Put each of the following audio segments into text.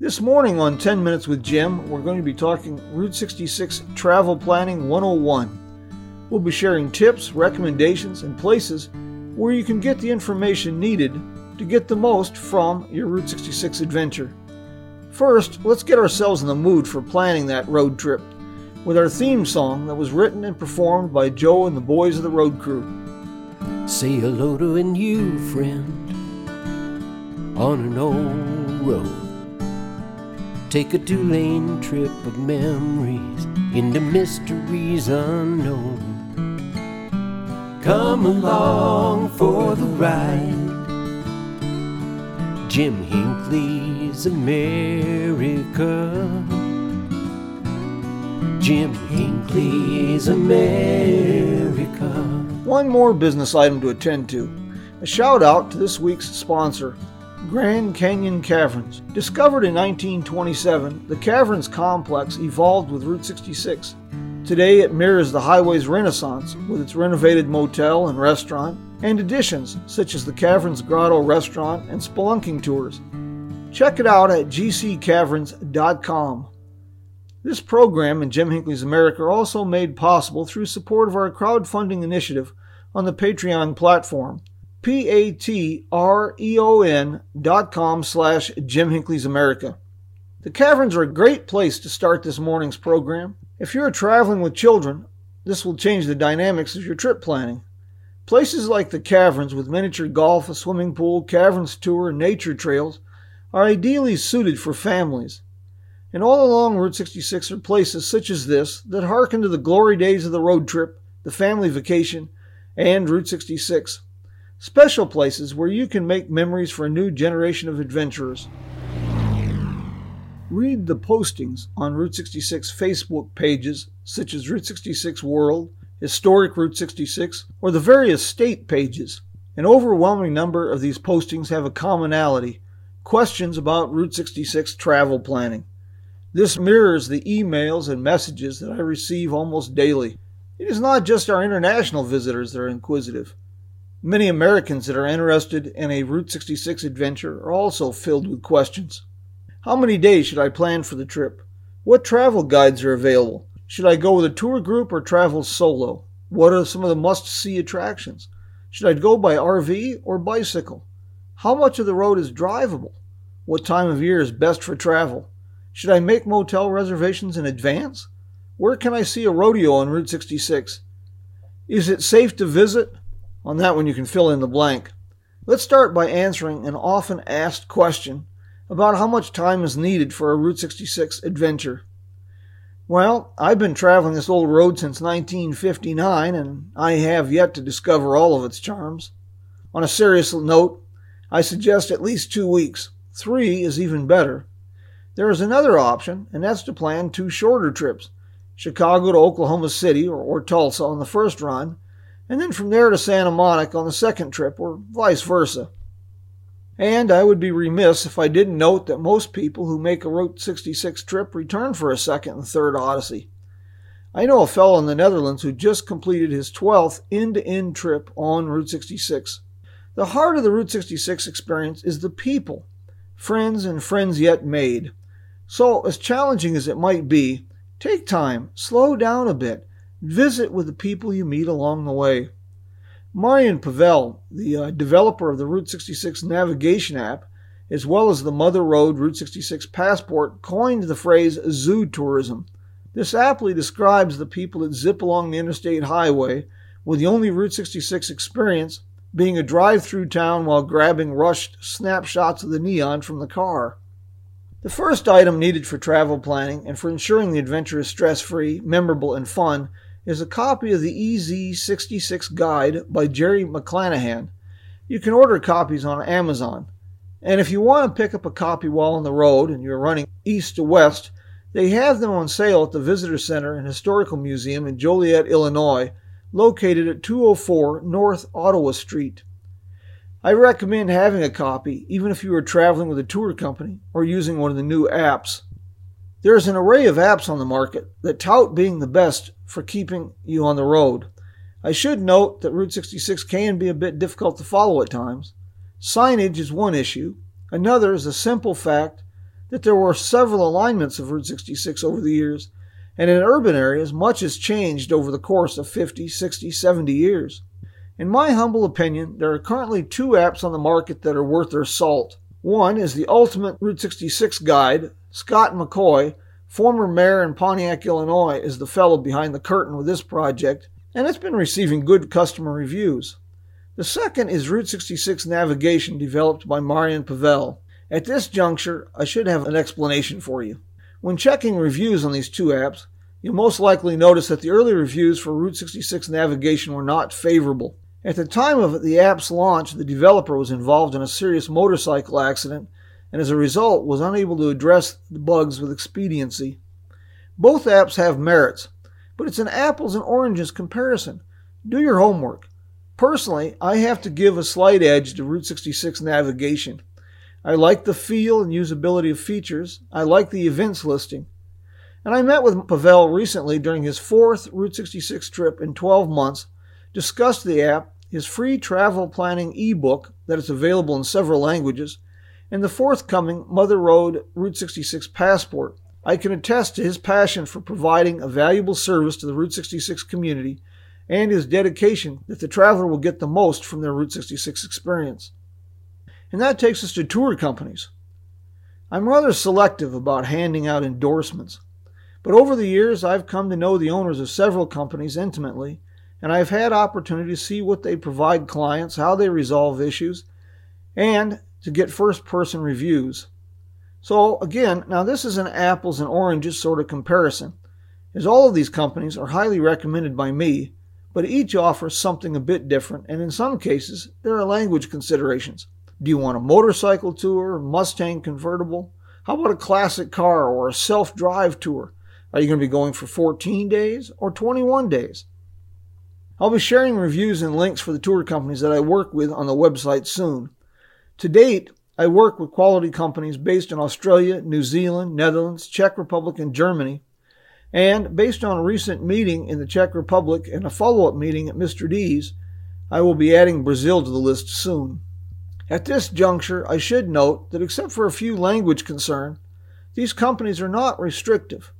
This morning on 10 Minutes with Jim, we're going to be talking Route 66 Travel Planning 101. We'll be sharing tips, recommendations, and places where you can get the information needed to get the most from your Route 66 adventure. First, let's get ourselves in the mood for planning that road trip with our theme song that was written and performed by Joe and the boys of the road crew. Say hello to a new friend on an old road. Take a two lane trip of memories into mysteries unknown. Come along for the ride. Jim Hinckley's America. Jim Hinckley's America. One more business item to attend to. A shout out to this week's sponsor, Grand Canyon Caverns. Discovered in 1927, the Caverns complex evolved with Route 66. Today it mirrors the highway's renaissance with its renovated motel and restaurant and additions such as the Caverns Grotto restaurant and spelunking tours. Check it out at gccaverns.com. This program and Jim Hinckley's America are also made possible through support of our crowdfunding initiative on the Patreon platform. P-A-T-R-E-O-N dot com slash Jim Hinckley's America. The caverns are a great place to start this morning's program. If you're traveling with children, this will change the dynamics of your trip planning. Places like the caverns with miniature golf, a swimming pool, caverns tour, and nature trails are ideally suited for families. And all along Route 66 are places such as this that harken to the glory days of the road trip, the family vacation, and Route 66. Special places where you can make memories for a new generation of adventurers. Read the postings on Route 66 Facebook pages such as Route 66 World, Historic Route 66, or the various state pages. An overwhelming number of these postings have a commonality questions about Route 66 travel planning. This mirrors the emails and messages that I receive almost daily. It is not just our international visitors that are inquisitive. Many Americans that are interested in a Route 66 adventure are also filled with questions. How many days should I plan for the trip? What travel guides are available? Should I go with a tour group or travel solo? What are some of the must see attractions? Should I go by RV or bicycle? How much of the road is drivable? What time of year is best for travel? Should I make motel reservations in advance? Where can I see a rodeo on Route 66? Is it safe to visit? On that one, you can fill in the blank. Let's start by answering an often asked question about how much time is needed for a Route 66 adventure. Well, I've been traveling this old road since 1959, and I have yet to discover all of its charms. On a serious note, I suggest at least two weeks. Three is even better. There is another option, and that's to plan two shorter trips Chicago to Oklahoma City or, or, Tulsa on the first run, and then from there to Santa Monica on the second trip, or vice versa. And I would be remiss if I didn't note that most people who make a Route 66 trip return for a second and third Odyssey. I know a fellow in the Netherlands who just completed his 12th end to end trip on Route 66. The heart of the Route 66 experience is the people, friends and friends yet made. So, as challenging as it might be, take time, slow down a bit, visit with the people you meet along the way. Marian Pavel, the uh, developer of the Route 66 navigation app, as well as the Mother Road Route 66 passport, coined the phrase zoo tourism. This aptly describes the people that zip along the interstate highway, with the only Route 66 experience being a drive through town while grabbing rushed snapshots of the neon from the car. The first item needed for travel planning and for ensuring the adventure is stress free, memorable, and fun is a copy of the EZ66 Guide by Jerry McClanahan. You can order copies on Amazon. And if you want to pick up a copy while on the road and you're running east to west, they have them on sale at the Visitor Center and Historical Museum in Joliet, Illinois, located at 204 North Ottawa Street. I recommend having a copy, even if you are traveling with a tour company or using one of the new apps. There is an array of apps on the market that tout being the best for keeping you on the road. I should note that Route 66 can be a bit difficult to follow at times. Signage is one issue. Another is the simple fact that there were several alignments of Route 66 over the years, and in urban areas, much has changed over the course of 50, 60, 70 years. In my humble opinion, there are currently two apps on the market that are worth their salt. One is the Ultimate Route 66 Guide. Scott McCoy, former mayor in Pontiac, Illinois, is the fellow behind the curtain with this project, and it's been receiving good customer reviews. The second is Route 66 Navigation, developed by Marian Pavel. At this juncture, I should have an explanation for you. When checking reviews on these two apps, you'll most likely notice that the early reviews for Route 66 navigation were not favorable. At the time of the app's launch, the developer was involved in a serious motorcycle accident and as a result was unable to address the bugs with expediency. Both apps have merits, but it's an apples and oranges comparison. Do your homework. Personally, I have to give a slight edge to Route 66 navigation. I like the feel and usability of features. I like the events listing. And I met with Pavel recently during his fourth Route 66 trip in 12 months, discussed the app, his free travel planning ebook that is available in several languages, and the forthcoming Mother Road Route 66 passport. I can attest to his passion for providing a valuable service to the Route 66 community and his dedication that the traveler will get the most from their Route 66 experience. And that takes us to tour companies. I'm rather selective about handing out endorsements, but over the years I've come to know the owners of several companies intimately, and I've had opportunity to see what they provide clients, how they resolve issues, and to get first person reviews. So, again, now this is an apples and oranges sort of comparison, as all of these companies are highly recommended by me, but each offers something a bit different, and in some cases, there are language considerations. Do you want a motorcycle tour, Mustang convertible? How about a classic car or a self drive tour? Are you going to be going for 14 days or 21 days? I'll be sharing reviews and links for the tour companies that I work with on the website soon. To date, I work with quality companies based in Australia, New Zealand, Netherlands, Czech Republic, and Germany. And based on a recent meeting in the Czech Republic and a follow up meeting at Mr. D'z, I will be adding Brazil to the list soon. At this juncture, I should note that except for a few language concern, these companies are not restrictive.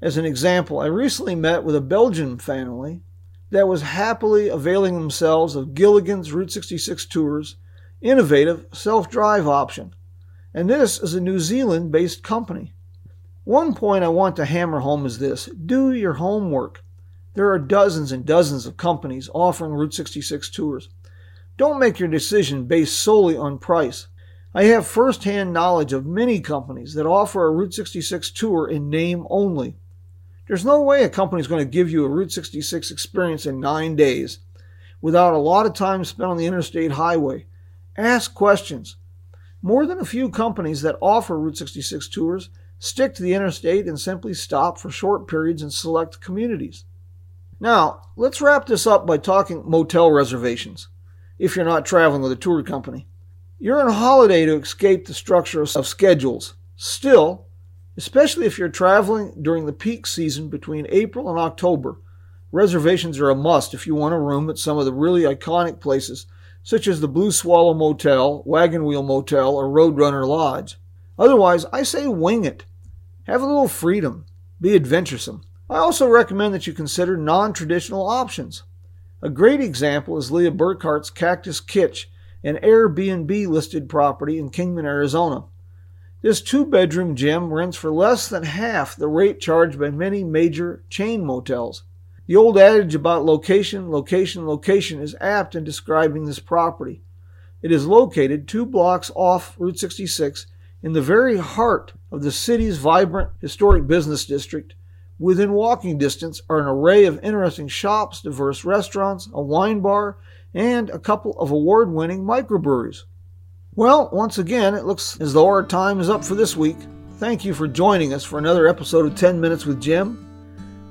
As an example, I recently met with a Belgian family that was happily availing themselves of Gilligan's Route 66 tours, innovative self drive option. And this is a New Zealand based company. One point I want to hammer home is this do your homework. There are dozens and dozens of companies offering Route 66 tours. Don't make your decision based solely on price. I have firsthand knowledge of many companies that offer a Route 66 tour in name only. There's no way a company is going to give you a Route 66 experience in nine days without a lot of time spent on the interstate highway. Ask questions. More than a few companies that offer Route 66 tours stick to the interstate and simply stop for short periods in select communities. Now, let's wrap this up by talking motel reservations if you're not traveling with a tour company. You're on holiday to escape the structure of schedules. Still, especially if you're traveling during the peak season between April and October, reservations are a must if you want a room at some of the really iconic places such as the Blue Swallow Motel, Wagon Wheel Motel, or Roadrunner Lodge. Otherwise, I say wing it. Have a little freedom. Be adventuresome. I also recommend that you consider non traditional options. A great example is Leah Burkhart's Cactus Kitsch, an Airbnb listed property in Kingman, Arizona. This two bedroom gem rents for less than half the rate charged by many major chain motels. The old adage about location, location, location is apt in describing this property. It is located two blocks off Route 66 in the very heart of the city's vibrant historic business district Within walking distance are an array of interesting shops, diverse restaurants, a wine bar, and a couple of award winning microbreweries. Well, once again, it looks as though our time is up for this week. Thank you for joining us for another episode of 10 Minutes with Jim.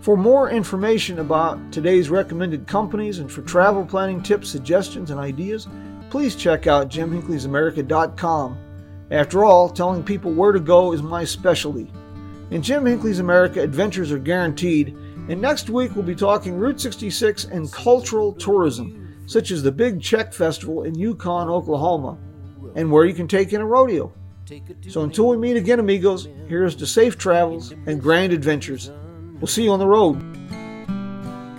For more information about today's recommended companies and for travel planning tips, suggestions, and ideas, please check out jimhinckley'samerica.com. After all, telling people where to go is my specialty. In Jim Hinckley's America, adventures are guaranteed, and next week we'll be talking Route 66 and cultural tourism, such as the Big Czech Festival in Yukon, Oklahoma, and where you can take in a rodeo. So until we meet again, amigos, here's to safe travels and grand adventures. We'll see you on the road.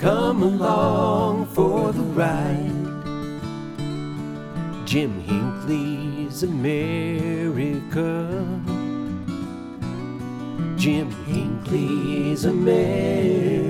Come along for the ride. Jim Hinckley's America. Jim Hinckley's America.